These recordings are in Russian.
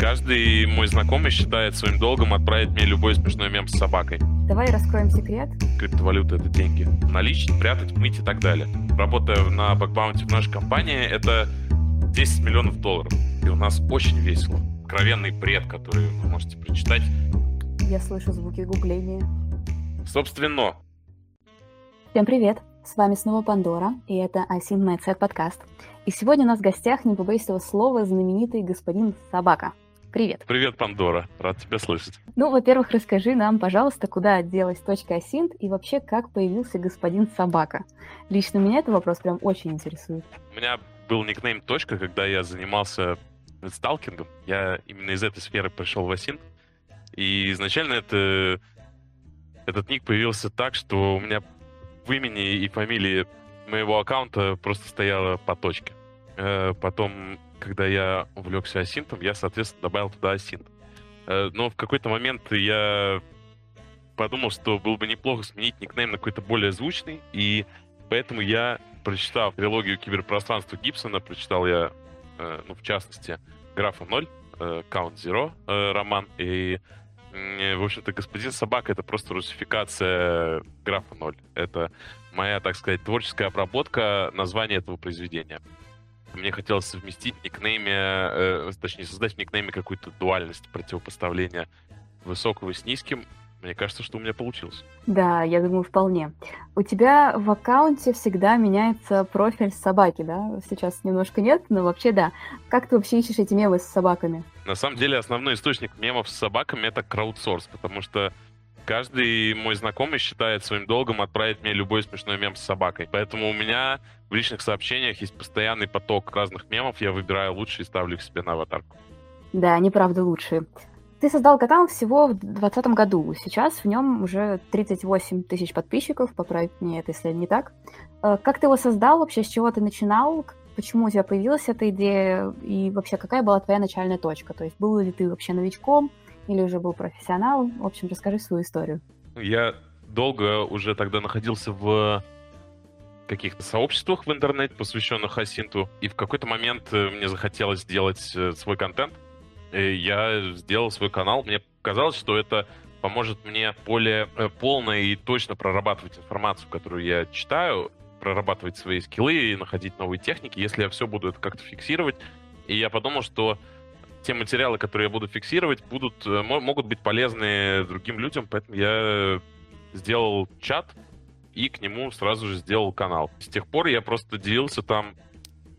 Каждый мой знакомый считает своим долгом отправить мне любой смешной мем с собакой. Давай раскроем секрет. Криптовалюта — это деньги. Наличить, прятать, мыть и так далее. Работая на бакбаунте в нашей компании, это 10 миллионов долларов. И у нас очень весело. Откровенный бред, который вы можете прочитать. Я слышу звуки гугления. Собственно. Всем привет! С вами снова Пандора, и это Асин Mindset подкаст. И сегодня у нас в гостях, не побоюсь этого слова, знаменитый господин Собака. Привет. Привет, Пандора. Рад тебя слышать. Ну, во-первых, расскажи нам, пожалуйста, куда делась точка Асинт и вообще, как появился господин Собака. Лично меня этот вопрос прям очень интересует. У меня был никнейм «Точка», когда я занимался сталкингом. Я именно из этой сферы пришел в Асинт. И изначально это, этот ник появился так, что у меня в имени и фамилии моего аккаунта просто стояла по точке. Э, потом когда я увлекся асинтом, я, соответственно, добавил туда асинт. Э, но в какой-то момент я подумал, что было бы неплохо сменить никнейм на какой-то более звучный, и поэтому я прочитал трилогию киберпространства Гибсона, прочитал я, э, ну, в частности, Графа 0, э, Count Zero роман, и в общем-то, господин собака это просто русификация графа 0. Это моя, так сказать, творческая обработка названия этого произведения мне хотелось совместить в никнейме, э, точнее, создать в никнейме какую-то дуальность противопоставления высокого с низким. Мне кажется, что у меня получилось. Да, я думаю, вполне. У тебя в аккаунте всегда меняется профиль собаки, да? Сейчас немножко нет, но вообще да. Как ты вообще ищешь эти мемы с собаками? На самом деле, основной источник мемов с собаками — это краудсорс, потому что каждый мой знакомый считает своим долгом отправить мне любой смешной мем с собакой. Поэтому у меня в личных сообщениях есть постоянный поток разных мемов. Я выбираю лучшие и ставлю их себе на аватарку. Да, они правда лучшие. Ты создал канал всего в 2020 году. Сейчас в нем уже 38 тысяч подписчиков. Поправь мне это, если не так. Э, как ты его создал вообще? С чего ты начинал? Почему у тебя появилась эта идея? И вообще, какая была твоя начальная точка? То есть, был ли ты вообще новичком? Или уже был профессионалом? В общем, расскажи свою историю. Я долго уже тогда находился в каких-то сообществах в интернете, посвященных Асинту, и в какой-то момент э, мне захотелось сделать э, свой контент. И я сделал свой канал. Мне казалось, что это поможет мне более э, полно и точно прорабатывать информацию, которую я читаю, прорабатывать свои скиллы и находить новые техники, если я все буду это как-то фиксировать. И я подумал, что те материалы, которые я буду фиксировать, будут, э, могут быть полезны другим людям, поэтому я сделал чат и к нему сразу же сделал канал. С тех пор я просто делился там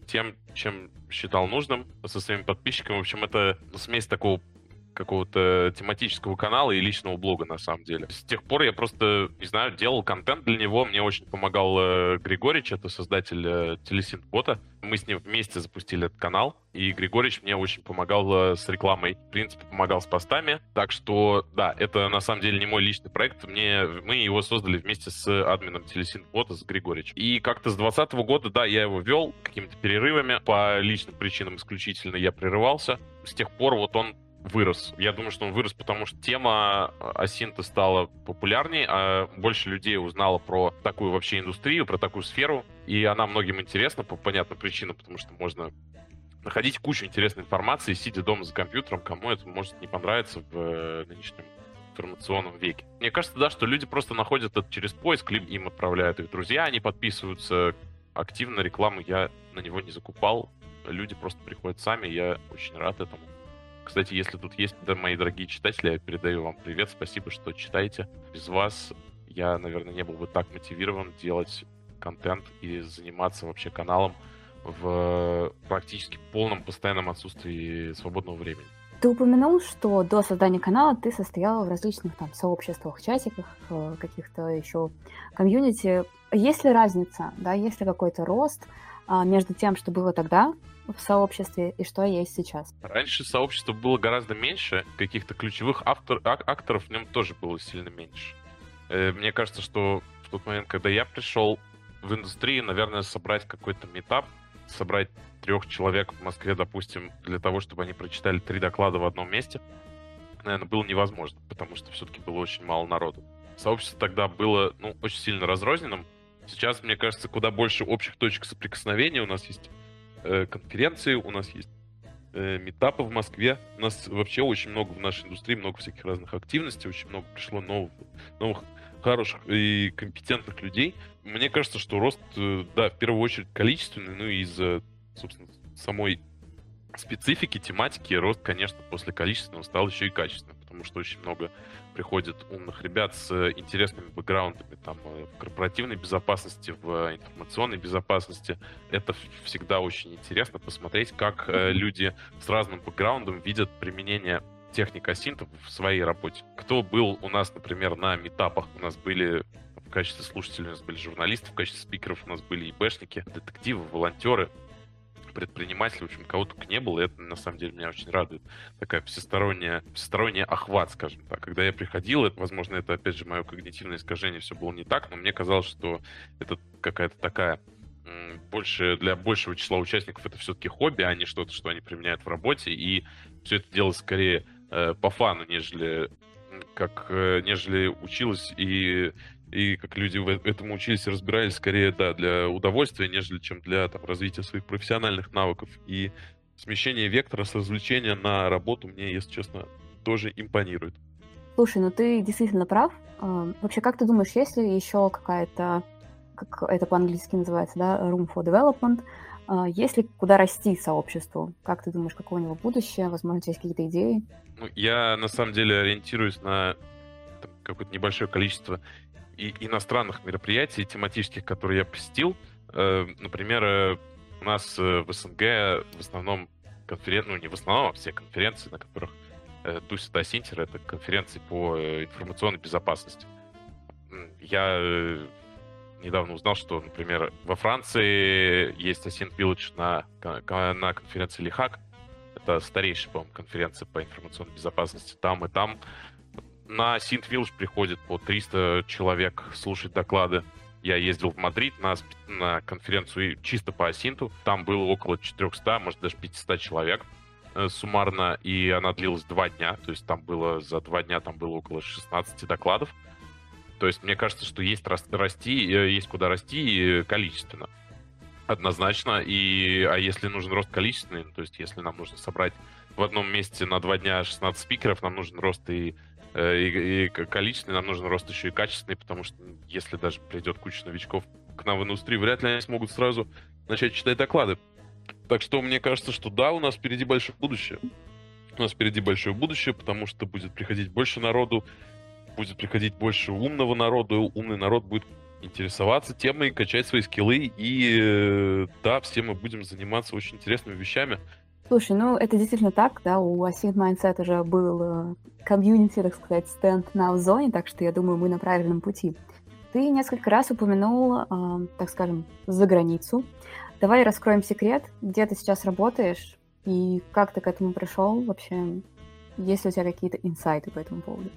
тем, чем считал нужным со своими подписчиками. В общем, это смесь такого какого-то тематического канала и личного блога, на самом деле. С тех пор я просто, не знаю, делал контент для него. Мне очень помогал э, Григорич, это создатель э, Телесинт-бота. Мы с ним вместе запустили этот канал, и Григорич мне очень помогал э, с рекламой. В принципе, помогал с постами. Так что, да, это на самом деле не мой личный проект. Мне, мы его создали вместе с админом Телесинт-бота, с Григоричем. И как-то с 2020 года, да, я его вел какими-то перерывами. По личным причинам исключительно я прерывался. С тех пор вот он вырос. Я думаю, что он вырос, потому что тема асинта стала популярнее, а больше людей узнало про такую вообще индустрию, про такую сферу, и она многим интересна по понятным причинам, потому что можно находить кучу интересной информации, сидя дома за компьютером, кому это может не понравиться в э, нынешнем информационном веке. Мне кажется, да, что люди просто находят это через поиск, либо им отправляют их друзья, они подписываются. Активно рекламу я на него не закупал. Люди просто приходят сами, я очень рад этому. Кстати, если тут есть, да, мои дорогие читатели, я передаю вам привет, спасибо, что читаете. Без вас я, наверное, не был бы так мотивирован делать контент и заниматься вообще каналом в практически полном постоянном отсутствии свободного времени. Ты упомянул, что до создания канала ты состоял в различных там сообществах, чатиках, каких-то еще комьюнити. Есть ли разница, да, есть ли какой-то рост а, между тем, что было тогда в сообществе и что есть сейчас? Раньше сообщества было гораздо меньше, каких-то ключевых автор, ак, акторов в нем тоже было сильно меньше. Э, мне кажется, что в тот момент, когда я пришел в индустрию, наверное, собрать какой-то метап, собрать трех человек в Москве, допустим, для того, чтобы они прочитали три доклада в одном месте, наверное, было невозможно, потому что все-таки было очень мало народу. Сообщество тогда было, ну, очень сильно разрозненным. Сейчас, мне кажется, куда больше общих точек соприкосновения у нас есть э, конференции, у нас есть э, метапы в Москве. У нас вообще очень много в нашей индустрии, много всяких разных активностей, очень много пришло новых, новых хороших и компетентных людей. Мне кажется, что рост, э, да, в первую очередь количественный, ну и из-за, собственно, самой специфики, тематики, рост, конечно, после количественного стал еще и качественным, потому что очень много приходит умных ребят с интересными бэкграундами там, э, в корпоративной безопасности, в информационной безопасности. Это всегда очень интересно посмотреть, как э, люди с разным бэкграундом видят применение техник асинтов в своей работе. Кто был у нас, например, на метапах, у нас были в качестве слушателей, у нас были журналисты, в качестве спикеров у нас были и бэшники, детективы, волонтеры, предпринимателей, в общем, кого только не было, и это на самом деле меня очень радует. Такая всесторонняя, всесторонний охват, скажем так. Когда я приходил, это, возможно, это опять же мое когнитивное искажение, все было не так, но мне казалось, что это какая-то такая больше для большего числа участников это все-таки хобби, а не что-то, что они применяют в работе, и все это дело скорее э, по фану, нежели как э, нежели училось и и как люди в этому учились и разбирались скорее, да, для удовольствия, нежели чем для там, развития своих профессиональных навыков. И смещение вектора с развлечения на работу мне, если честно, тоже импонирует. Слушай, ну ты действительно прав. А, вообще, как ты думаешь, есть ли еще какая-то, как это по-английски называется, да, room for development, а, есть ли куда расти сообществу? Как ты думаешь, какое у него будущее? Возможно, у тебя есть какие-то идеи? Ну, я на самом деле ориентируюсь на какое-то небольшое количество и иностранных мероприятий тематических, которые я посетил. Э, например, э, у нас э, в СНГ в основном конференции, ну не в основном, а все конференции, на которых тусит Асинтер, это конференции по информационной безопасности. Я недавно узнал, что, например, во Франции есть Asint Village на, на конференции leHACK. Это старейшая, по-моему, конференция по информационной безопасности. Там и там на OSINT Village приходит по 300 человек слушать доклады. Я ездил в Мадрид на, на конференцию чисто по OSINT у. Там было около 400, может даже 500 человек э, суммарно, и она длилась два дня. То есть там было за два дня там было около 16 докладов. То есть мне кажется, что есть расти, э, есть куда расти количественно. Однозначно. И, а если нужен рост количественный, то есть если нам нужно собрать в одном месте на два дня 16 спикеров, нам нужен рост и и, и количественный, нам нужен рост еще и качественный, потому что если даже придет куча новичков к нам в индустрию, вряд ли они смогут сразу начать читать доклады. Так что мне кажется, что да, у нас впереди большое будущее. У нас впереди большое будущее, потому что будет приходить больше народу, будет приходить больше умного народу, умный народ будет интересоваться темой, качать свои скиллы, и э, да, все мы будем заниматься очень интересными вещами. Слушай, ну это действительно так, да, у Async Mindset уже был э, комьюнити, так сказать, стенд на зоне, так что я думаю, мы на правильном пути. Ты несколько раз упомянул, э, так скажем, за границу. Давай раскроем секрет, где ты сейчас работаешь и как ты к этому пришел вообще? Есть ли у тебя какие-то инсайты по этому поводу?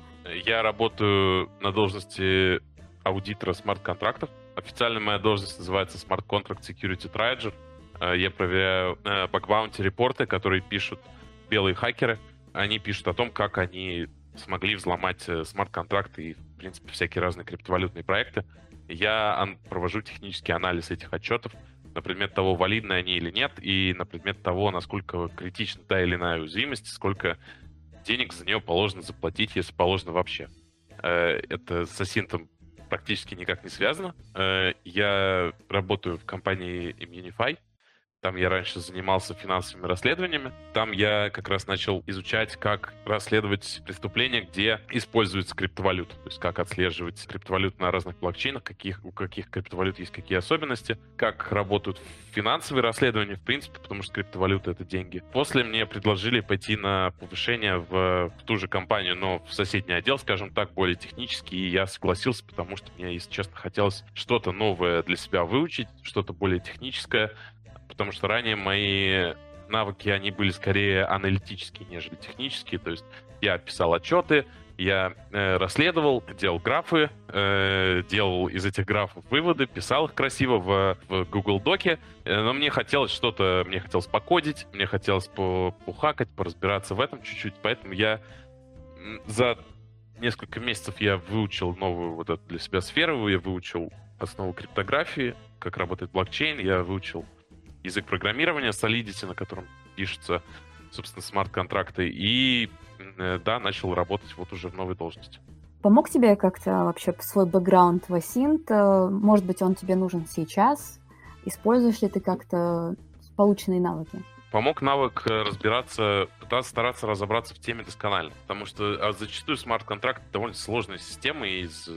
Я работаю на должности аудитора смарт-контрактов. Официально моя должность называется Smart Contract Security Triager. Э, я проверяю э, бакбаунти репорты, которые пишут белые хакеры. Они пишут о том, как они смогли взломать э, смарт-контракты и, в принципе, всякие разные криптовалютные проекты. Я провожу технический анализ этих отчетов на предмет того, валидны они или нет, и на предмет того, насколько критична та или иная уязвимость, сколько денег за нее положено заплатить, если положено вообще. Это с Асинтом практически никак не связано. Я работаю в компании Immunify, там я раньше занимался финансовыми расследованиями. Там я как раз начал изучать, как расследовать преступления, где используется криптовалюта. То есть как отслеживать криптовалюту на разных блокчейнах, каких, у каких криптовалют есть какие особенности, как работают финансовые расследования, в принципе, потому что криптовалюта — это деньги. После мне предложили пойти на повышение в, в ту же компанию, но в соседний отдел, скажем так, более технический, и я согласился, потому что мне, если честно, хотелось что-то новое для себя выучить, что-то более техническое, потому что ранее мои навыки, они были скорее аналитические, нежели технические. То есть я писал отчеты, я э, расследовал, делал графы, э, делал из этих графов выводы, писал их красиво в, в Google Доке, э, но мне хотелось что-то, мне хотелось покодить, мне хотелось пухакать, поразбираться в этом чуть-чуть, поэтому я за несколько месяцев я выучил новую вот эту для себя сферу, я выучил основу криптографии, как работает блокчейн, я выучил язык программирования Solidity, на котором пишется собственно, смарт-контракты. И, э, да, начал работать вот уже в новой должности. Помог тебе как-то вообще свой бэкграунд в Asint? Э, может быть, он тебе нужен сейчас? Используешь ли ты как-то полученные навыки? Помог навык э, разбираться, пытаться стараться разобраться в теме досконально. Потому что а зачастую смарт-контракт довольно сложная система из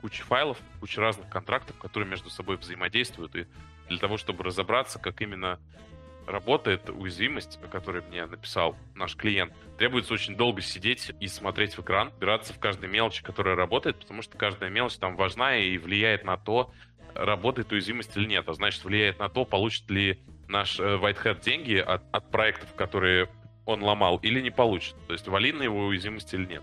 кучи файлов, кучи разных контрактов, которые между собой взаимодействуют. И для того, чтобы разобраться, как именно работает уязвимость, о которой мне написал наш клиент, требуется очень долго сидеть и смотреть в экран, разбираться в каждой мелочи, которая работает, потому что каждая мелочь там важна и влияет на то, работает уязвимость или нет, а значит, влияет на то, получит ли наш э, Whitehead деньги от, от проектов, которые он ломал, или не получит. То есть валидна его уязвимость или нет.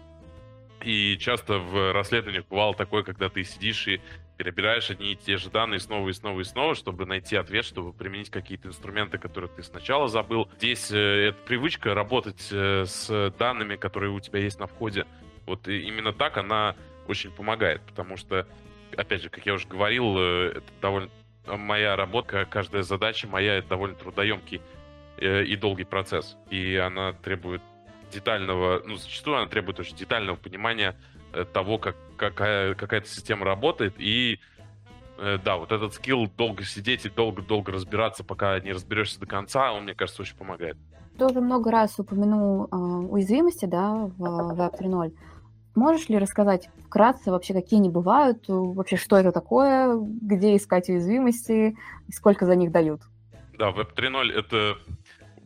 И часто в расследованиях бывало такое, когда ты сидишь и перебираешь одни и те же данные снова и снова и снова, чтобы найти ответ, чтобы применить какие-то инструменты, которые ты сначала забыл. Здесь э, это привычка работать э, с данными, которые у тебя есть на входе. Вот именно так она очень помогает, потому что опять же, как я уже говорил, э, это довольно моя работа, каждая задача моя, это довольно трудоемкий э, и долгий процесс. И она требует детального, ну, зачастую она требует очень детального понимания того, как какая, какая-то система работает. И да, вот этот скилл долго сидеть и долго-долго разбираться, пока не разберешься до конца, он, мне кажется, очень помогает. Ты уже много раз упомянул э, уязвимости, да, в Web 3.0. Можешь ли рассказать вкратце вообще, какие они бывают, вообще что это такое, где искать уязвимости, сколько за них дают? Да, Web 3.0 это...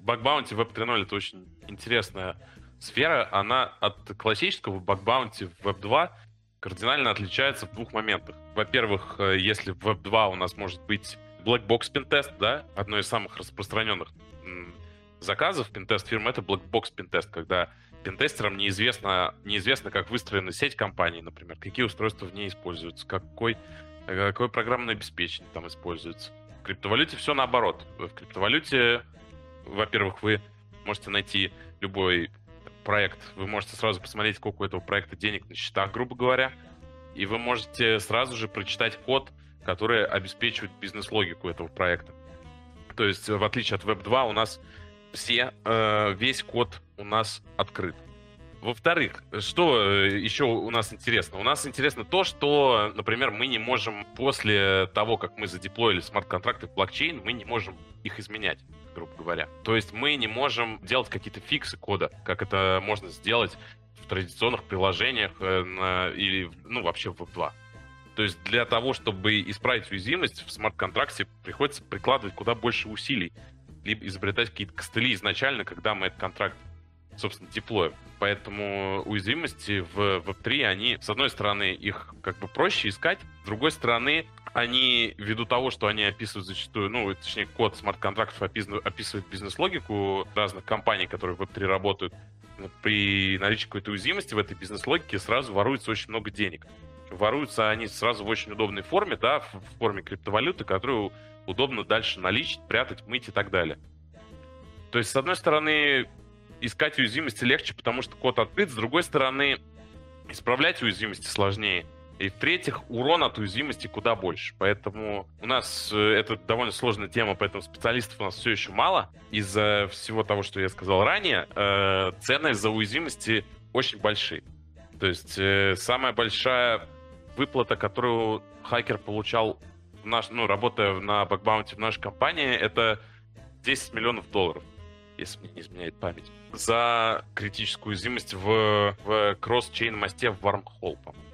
Bug Bounty Web 3.0 это очень интересная сфера. Она от классического Bounty в Web 2 кардинально отличается в двух моментах. Во-первых, э, если в Web 2 у нас может быть Black Box Pentest, да, одно из самых распространенных заказов пентест фирм это Black Box Pentest, когда пентестерам неизвестно, неизвестно, как выстроена сеть компании, например, какие устройства в ней используются, какой, какое программное обеспечение там используется. В криптовалюте все наоборот. В криптовалюте, во-первых, вы можете найти любой проект, вы можете сразу посмотреть, сколько у этого проекта денег на счетах, грубо говоря, и вы можете сразу же прочитать код, который обеспечивает бизнес-логику этого проекта. То есть, в отличие от Web 2, у нас все, э, весь код у нас открыт. Во-вторых, что э, еще у нас интересно? У нас интересно то, что, например, мы не можем после того, как мы задеплоили смарт-контракты в блокчейн, мы не можем их изменять, грубо говоря. То есть мы не можем делать какие-то фиксы кода, как это можно сделать в традиционных приложениях э, на, или, ну, вообще в Web2. То есть для того, чтобы исправить уязвимость в смарт-контракте, приходится прикладывать куда больше усилий либо изобретать какие-то костыли изначально, когда мы этот контракт, собственно, деплоим. Поэтому уязвимости в Web3, они, с одной стороны, их как бы проще искать, с другой стороны, они, ввиду того, что они описывают зачастую, ну, точнее, код смарт-контрактов описывает бизнес-логику разных компаний, которые в Web3 работают, при наличии какой-то уязвимости в этой бизнес-логике сразу воруется очень много денег. Воруются они сразу в очень удобной форме, да, в форме криптовалюты, которую удобно дальше наличить, прятать, мыть и так далее. То есть, с одной стороны, искать уязвимости легче, потому что код открыт, с другой стороны, исправлять уязвимости сложнее. И в-третьих, урон от уязвимости куда больше. Поэтому у нас э, это довольно сложная тема, поэтому специалистов у нас все еще мало. Из-за всего того, что я сказал ранее, э, цены за уязвимости очень большие. То есть э, самая большая выплата, которую хакер получал наш, ну, работая на бэкбаунте в нашей компании, это 10 миллионов долларов, если мне не изменяет память, за критическую уязвимость в, в кросс-чейн мосте в Wormhole, по-моему.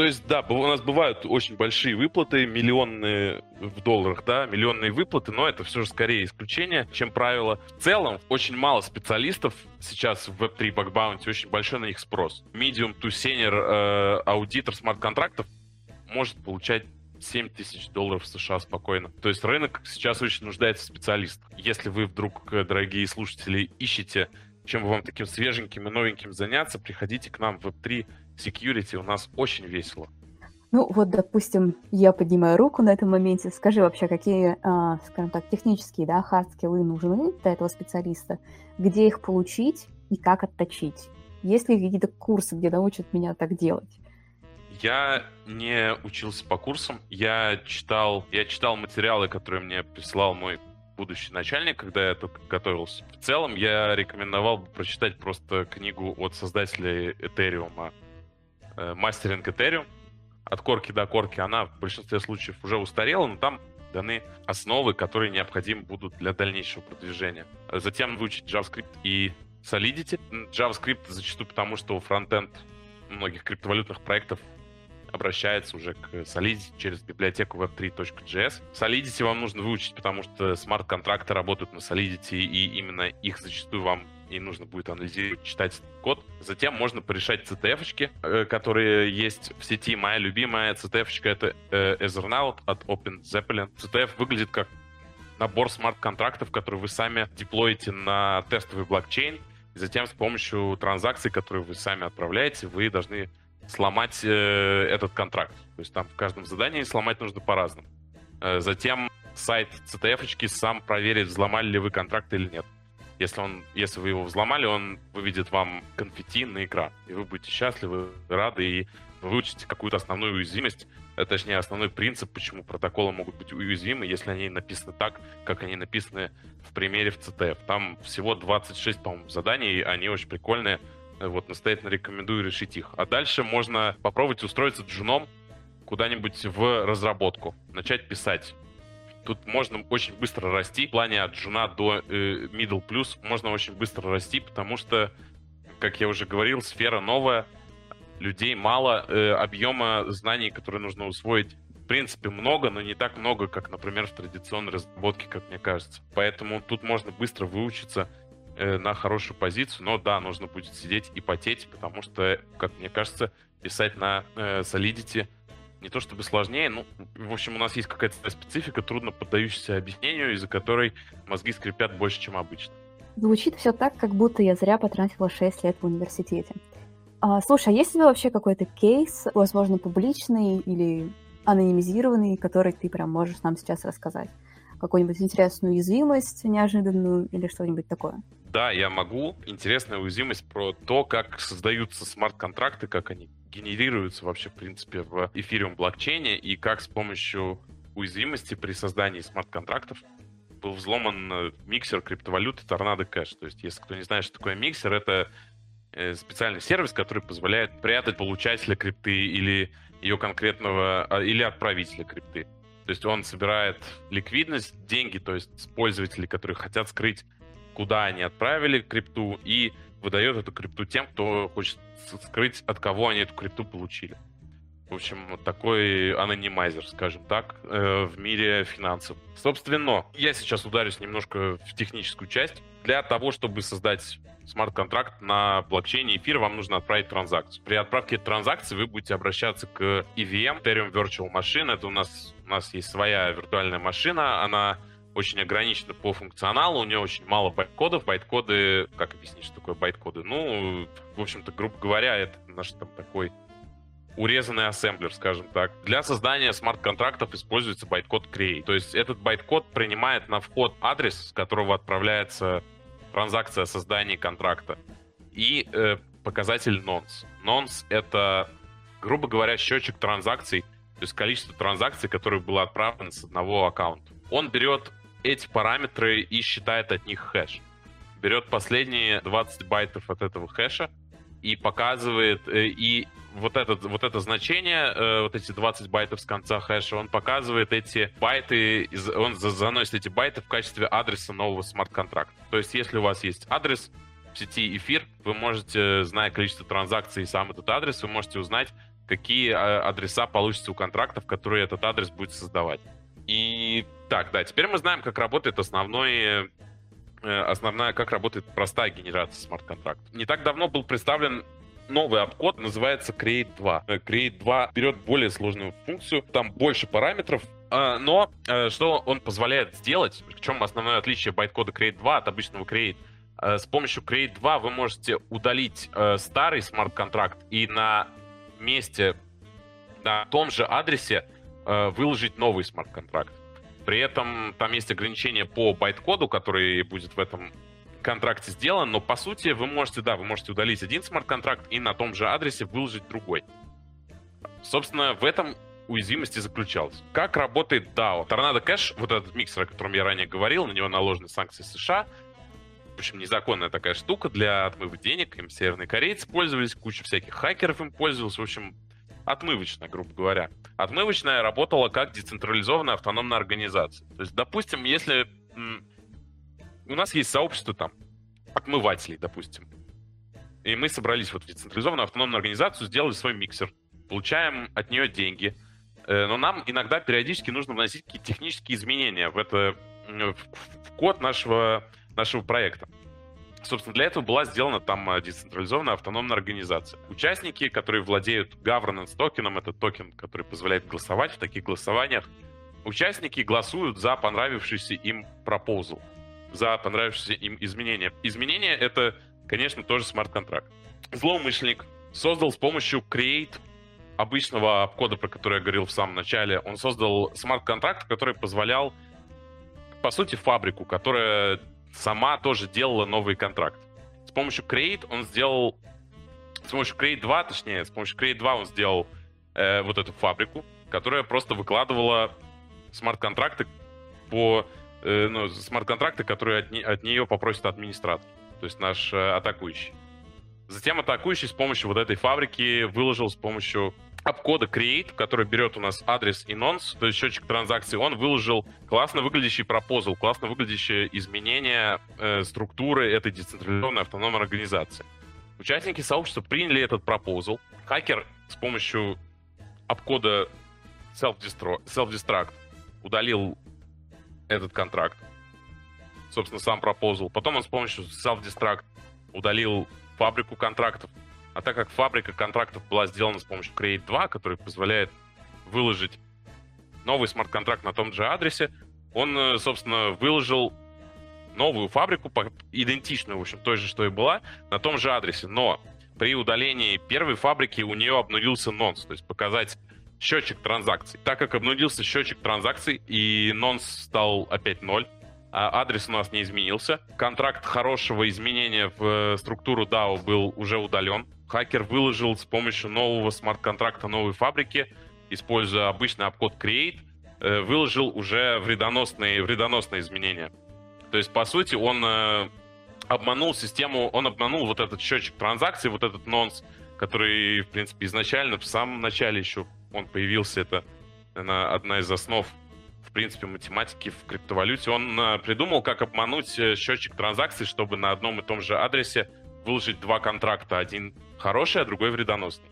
То есть, да, у нас бывают очень большие выплаты, миллионные в долларах, да, миллионные выплаты, но это все же скорее исключение, чем правило. В целом, очень мало специалистов сейчас в Web3 бакбаунте, очень большой на них спрос. Medium to senior э, аудитор смарт-контрактов может получать 7 тысяч долларов США спокойно. То есть рынок сейчас очень нуждается в специалистах. Если вы вдруг, э, дорогие слушатели, ищете, чем вам таким свеженьким и новеньким заняться, приходите к нам в Web3 Security, у нас очень весело. Ну вот, допустим, я поднимаю руку на этом моменте. Скажи вообще, какие, а, скажем так, технические, да, хард-скиллы нужны для этого специалиста, где их получить и как отточить? Есть ли какие-то курсы, где научат меня так делать? Я не учился по курсам, я читал, я читал материалы, которые мне прислал мой будущий начальник, когда я только готовился. В целом я рекомендовал прочитать просто книгу от создателя Ethereum, мастеринг Ethereum, от корки до корки. Она в большинстве случаев уже устарела, но там даны основы, которые необходимы будут для дальнейшего продвижения. Затем выучить JavaScript и Solidity. JavaScript зачастую потому, что фронтенд многих криптовалютных проектов обращается уже к Solidity через библиотеку web3.js. Solidity вам нужно выучить, потому что смарт-контракты работают на Solidity, и именно их зачастую вам и нужно будет анализировать, читать код. Затем можно порешать CTF-очки, э, которые есть в сети. Моя любимая CTF-очка — это э, Ethernaut от Open Zeppelin. CTF выглядит как набор смарт-контрактов, которые вы сами деплоите на тестовый блокчейн, и затем с помощью транзакций, которые вы сами отправляете, вы должны сломать э, этот контракт. То есть там в каждом задании сломать нужно по-разному. Э, затем сайт CTF-очки сам проверит, взломали ли вы контракт или нет. Если, он, если вы его взломали, он выведет вам конфетти на экран. И вы будете счастливы, рады и выучите какую-то основную уязвимость, э, точнее, основной принцип, почему протоколы могут быть уязвимы, если они написаны так, как они написаны в примере в CTF. Там всего 26, по-моему, заданий, они очень прикольные. Э, вот, настоятельно рекомендую решить их. А дальше можно попробовать устроиться джуном куда-нибудь в разработку, начать писать Тут можно очень быстро расти. В плане от джуна до э, middle plus можно очень быстро расти, потому что, как я уже говорил, сфера новая, людей мало, э, объема знаний, которые нужно усвоить, в принципе, много, но не так много, как, например, в традиционной разработке, как мне кажется. Поэтому тут можно быстро выучиться э, на хорошую позицию, но да, нужно будет сидеть и потеть, потому что, как мне кажется, писать на э, Solidity — не то чтобы сложнее, ну, в общем, у нас есть какая-то специфика, трудно поддающаяся объяснению, из-за которой мозги скрипят больше, чем обычно. Звучит все так, как будто я зря потратила 6 лет в университете. А, слушай, а есть ли вообще какой-то кейс, возможно, публичный или анонимизированный, который ты прям можешь нам сейчас рассказать? Какую-нибудь интересную уязвимость неожиданную или что-нибудь такое? Да, я могу. Интересная уязвимость про то, как создаются смарт-контракты, как они генерируются вообще, в принципе, в эфириум блокчейне, и как с помощью уязвимости при создании смарт-контрактов был взломан э, миксер криптовалюты Tornado Cash. То есть, если кто не знает, что такое миксер, это э, специальный сервис, который позволяет прятать получателя крипты или ее конкретного, а, или отправителя крипты. То есть он собирает ликвидность, деньги, то есть пользователи, которые хотят скрыть, куда они отправили крипту, и выдает эту крипту тем, кто хочет скрыть, от кого они эту крипту получили. В общем, такой анонимайзер, скажем так, э, в мире финансов. Собственно, я сейчас ударюсь немножко в техническую часть. Для того, чтобы создать смарт-контракт на блокчейне эфир, вам нужно отправить транзакцию. При отправке транзакции вы будете обращаться к EVM, Ethereum Virtual Machine. Это у нас, у нас есть своя виртуальная машина, она очень ограничена по функционалу, у нее очень мало байткодов. Байткоды, как объяснить, что такое байткоды? Ну, в общем-то, грубо говоря, это наш там такой урезанный ассемблер, скажем так. Для создания смарт-контрактов используется байткод create. То есть этот байткод принимает на вход адрес, с которого отправляется транзакция о создании контракта, и э, показатель nonce. Nonce — это, грубо говоря, счетчик транзакций, то есть количество транзакций, которые было отправлено с одного аккаунта. Он берет эти параметры и считает от них хэш. Берет последние 20 байтов от этого хэша и показывает, э, и вот это, вот это значение, э, вот эти 20 байтов с конца хэша, он показывает эти байты, он заносит эти байты в качестве адреса нового смарт-контракта. То есть, если у вас есть адрес в сети эфир, вы можете, зная количество транзакций и сам этот адрес, вы можете узнать, какие адреса получатся у контрактов, которые этот адрес будет создавать. И так, да, теперь мы знаем, как работает основной э, основная, как работает простая генерация смарт-контракта. Не так давно был представлен новый обкод, называется Create 2. Э, Create 2 берет более сложную функцию, там больше параметров, э, но что он позволяет сделать, в чем основное отличие байткода Create 2 от обычного Create, с помощью Create 2 вы можете удалить старый смарт-контракт и на месте, на том же адресе выложить новый смарт-контракт. При этом там есть ограничения по байт-коду, который будет в этом контракте сделан, но по сути вы можете, да, вы можете удалить один смарт-контракт и на том же адресе выложить другой. Собственно, в этом уязвимость и заключалась. Как работает DAO? Торнадо Кэш, вот этот миксер, о котором я ранее говорил, на него наложены санкции США. В общем, незаконная такая штука для отмыва денег. Им северные корейцы пользовались, куча всяких хакеров им пользовалась. В общем, отмывочная, грубо говоря. Отмывочная работала как децентрализованная автономная организация. То есть, допустим, если у нас есть сообщество там отмывателей, допустим, и мы собрались вот в децентрализованную автономную организацию, сделали свой миксер, получаем от нее деньги, э, но нам иногда периодически нужно вносить какие-то технические изменения в это в код нашего нашего проекта. Собственно, для этого была сделана там э, децентрализованная автономная организация. Участники, которые владеют governance токеном, это токен, который позволяет голосовать в таких голосованиях, участники голосуют за понравившийся им пропозал, за понравившиеся им изменения. Изменения — это, конечно, тоже смарт-контракт. Злоумышленник создал с помощью create обычного кода, про который я говорил в самом начале, он создал смарт-контракт, который позволял, по сути, фабрику, которая сама тоже делала новый контракт. С помощью Create он сделал... С помощью Create 2, точнее, с помощью Create 2 он сделал э, вот эту фабрику, которая просто выкладывала смарт-контракты по... Э, ну, смарт-контракты, которые от, не, от нее попросит администратор, то есть наш э, атакующий. Затем атакующий с помощью вот этой фабрики выложил с помощью апкода Create, который берет у нас адрес и nonce, то есть счетчик транзакций, он выложил классно выглядящий пропозал, классно выглядящее изменение э, структуры этой децентрализованной автономной организации. Участники сообщества приняли этот пропозал. Хакер с помощью апкода self-destruct удалил этот контракт. Собственно, сам пропозал. Потом он с помощью self-destruct удалил фабрику контрактов, а так как фабрика контрактов была сделана с помощью Create 2, который позволяет выложить новый смарт-контракт на том же адресе, он, э, собственно, выложил новую фабрику, идентичную, в общем, той же, что и была, на том же адресе. Но при удалении первой фабрики у нее обнулился нонс, то есть показать счетчик транзакций. Так как обнулился счетчик транзакций и нонс стал опять ноль, а адрес у нас не изменился, контракт хорошего изменения в э, структуру DAO был уже удален, хакер выложил с помощью нового смарт-контракта новой фабрики, используя обычный обкод Create, э, выложил уже вредоносные, вредоносные изменения. То есть, по сути, он э, обманул систему, он обманул вот этот счетчик транзакций, вот этот нонс, который, в принципе, изначально, в самом начале еще он появился, это наверное, одна из основ, в принципе, математики в криптовалюте. Он э, придумал, как обмануть счетчик транзакций, чтобы на одном и том же адресе выложить два контракта. Один хороший, а другой вредоносный.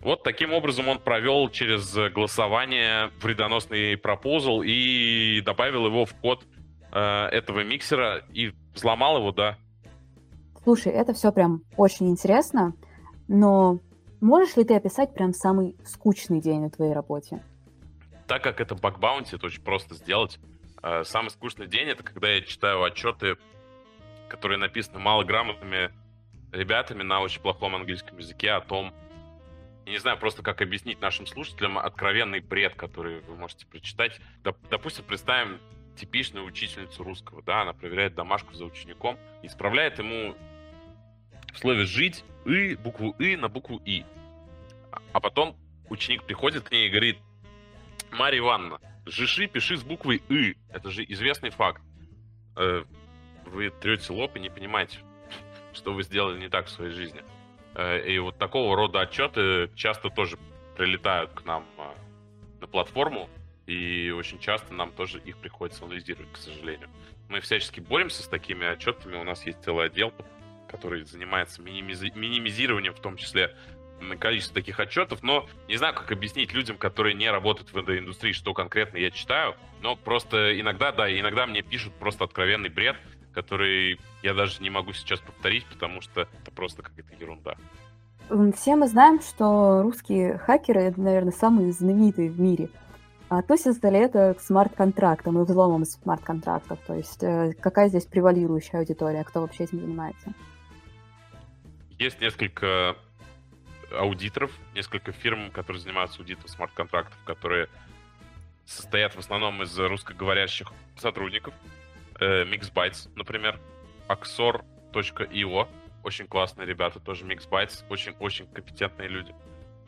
Вот таким образом он провел через голосование вредоносный пропозал и добавил его в код э, этого миксера и взломал его, да. Слушай, это все прям очень интересно, но можешь ли ты описать прям самый скучный день на твоей работе? Так как это баг-баунти, это очень просто сделать. Э, самый скучный день — это когда я читаю отчеты, которые написаны малограмотными ребятами на очень плохом английском языке о том, я не знаю просто, как объяснить нашим слушателям откровенный бред, который вы можете прочитать. Допустим, представим типичную учительницу русского, да, она проверяет домашку за учеником и исправляет ему в слове «жить» «и», букву «и» на букву «и». А потом ученик приходит к ней и говорит, Марья Ивановна, жиши пиши с буквой «и». Это же известный факт. Э, вы трете лоб и не понимаете, что вы сделали не так в своей жизни. Э, и вот такого рода отчеты часто тоже прилетают к нам э, на платформу, и очень часто нам тоже их приходится анализировать, к сожалению. Мы всячески боремся с такими отчетами, у нас есть целый отдел, который занимается минимизи- минимизированием, в том числе количество таких отчетов, но не знаю, как объяснить людям, которые не работают в этой индустрии, что конкретно я читаю, но просто иногда, да, иногда мне пишут просто откровенный бред, который я даже не могу сейчас повторить, потому что это просто какая-то ерунда. Все мы знаем, что русские хакеры, это, наверное, самые знаменитые в мире. То создали это к смарт-контрактам и взломам смарт-контрактов. То есть э, какая здесь превалирующая аудитория, кто вообще этим занимается? Есть несколько аудиторов, несколько фирм, которые занимаются аудитом смарт-контрактов, которые состоят в основном из русскоговорящих сотрудников. Э, Mixbytes, например, Axor.io, очень классные ребята, тоже Mixbytes, очень-очень компетентные люди.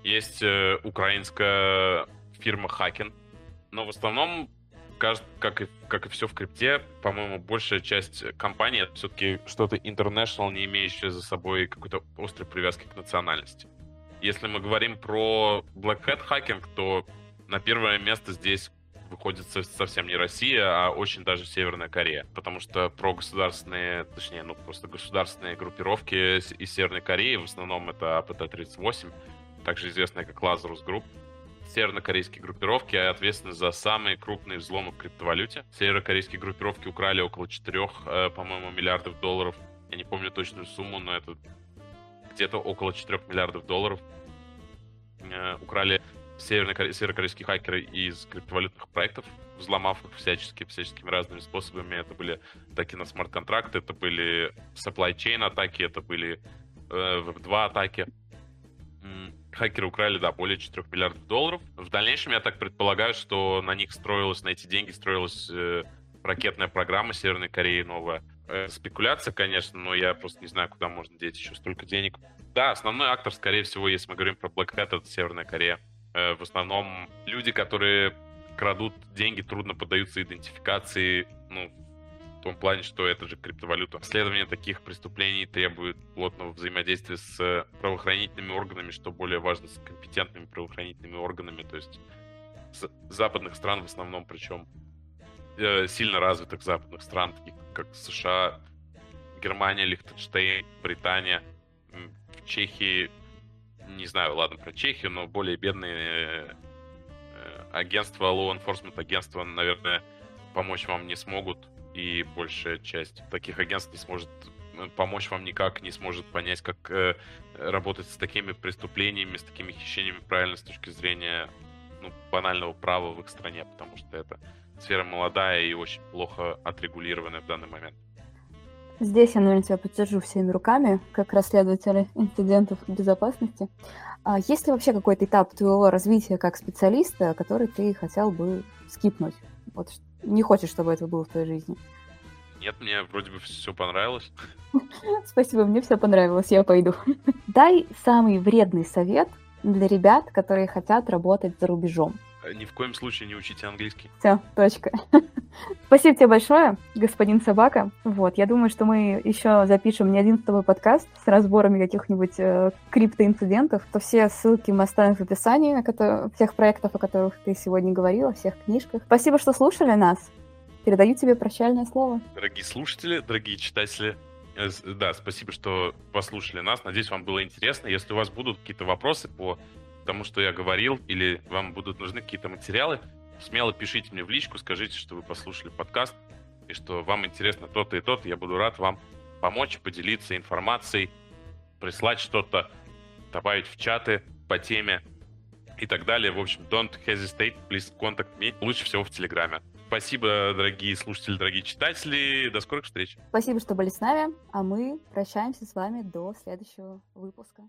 есть э, украинская фирма Haken, но в основном, как и, как и все в крипте, по-моему, большая часть компаний это все-таки что-то international, не имеющее за собой какой-то острой привязки к национальности. Если мы говорим про Black Hat Hacking, то на первое место здесь выходит совсем не Россия, а очень даже Северная Корея. Потому что про государственные, точнее, ну просто государственные группировки из Северной Кореи, в основном это АПТ-38, также известная как Lazarus Group, севернокорейские группировки ответственны за самые крупные взломы в криптовалюте. Северокорейские группировки украли около 4, э, по-моему, миллиардов долларов. Я не помню точную сумму, но это где-то около 4 миллиардов долларов. Э, украли северокорейские хакеры из криптовалютных проектов, взломав их всячески, всяческими разными способами. Это были атаки на смарт-контракты, это были supply chain атаки, это были э, Web2 атаки хакеры украли, да, более 4 миллиардов долларов. В дальнейшем, я так предполагаю, что на них строилась, на эти деньги строилась э, ракетная программа Северной Кореи новая. Э, спекуляция, конечно, но я просто не знаю, куда можно деть еще столько денег. Да, основной актор, скорее всего, если мы говорим про Black Hat, это Северная Корея. Э, в основном люди, которые крадут деньги, трудно поддаются идентификации, ну, в том плане, что это же криптовалюта. Расследование таких преступлений требует плотного взаимодействия с правоохранительными органами, что более важно, с компетентными правоохранительными органами, то есть с западных стран в основном, причем э, сильно развитых западных стран, таких как США, Германия, Лихтенштейн, Британия, в Чехии, не знаю, ладно, про Чехию, но более бедные э, агентства, law enforcement агентства, наверное, помочь вам не смогут и большая часть таких агентств не сможет э, помочь вам никак, не сможет понять, как э, работать с такими преступлениями, с такими хищениями правильно с точки зрения ну, банального права в их стране, потому что это сфера молодая и очень плохо отрегулированная в данный момент. Здесь я, наверное, тебя поддержу всеми руками, как расследователя инцидентов безопасности. А есть ли вообще какой-то этап твоего развития как специалиста, который ты хотел бы скипнуть? Вот не хочешь, чтобы это было в твоей жизни? Нет, мне вроде бы все понравилось. Спасибо, мне все понравилось, я пойду. Дай самый вредный совет для ребят, которые хотят работать за рубежом. Э, ни в коем случае не учите английский. Все, точка. Спасибо тебе большое, господин Собака. Вот, я думаю, что мы еще запишем не один с тобой подкаст с разборами каких-нибудь э, криптоинцидентов. То все ссылки мы оставим в описании на которые, всех проектов, о которых ты сегодня говорила, всех книжках. Спасибо, что слушали нас. Передаю тебе прощальное слово. Дорогие слушатели, дорогие читатели, э, да, спасибо, что послушали нас. Надеюсь, вам было интересно. Если у вас будут какие-то вопросы по тому, что я говорил, или вам будут нужны какие-то материалы, смело пишите мне в личку, скажите, что вы послушали подкаст, и что вам интересно то-то и то-то. Я буду рад вам помочь, поделиться информацией, прислать что-то, добавить в чаты по теме и так далее. В общем, don't hesitate, please contact me. Лучше всего в Телеграме. Спасибо, дорогие слушатели, дорогие читатели. До скорых встреч. Спасибо, что были с нами, а мы прощаемся с вами до следующего выпуска.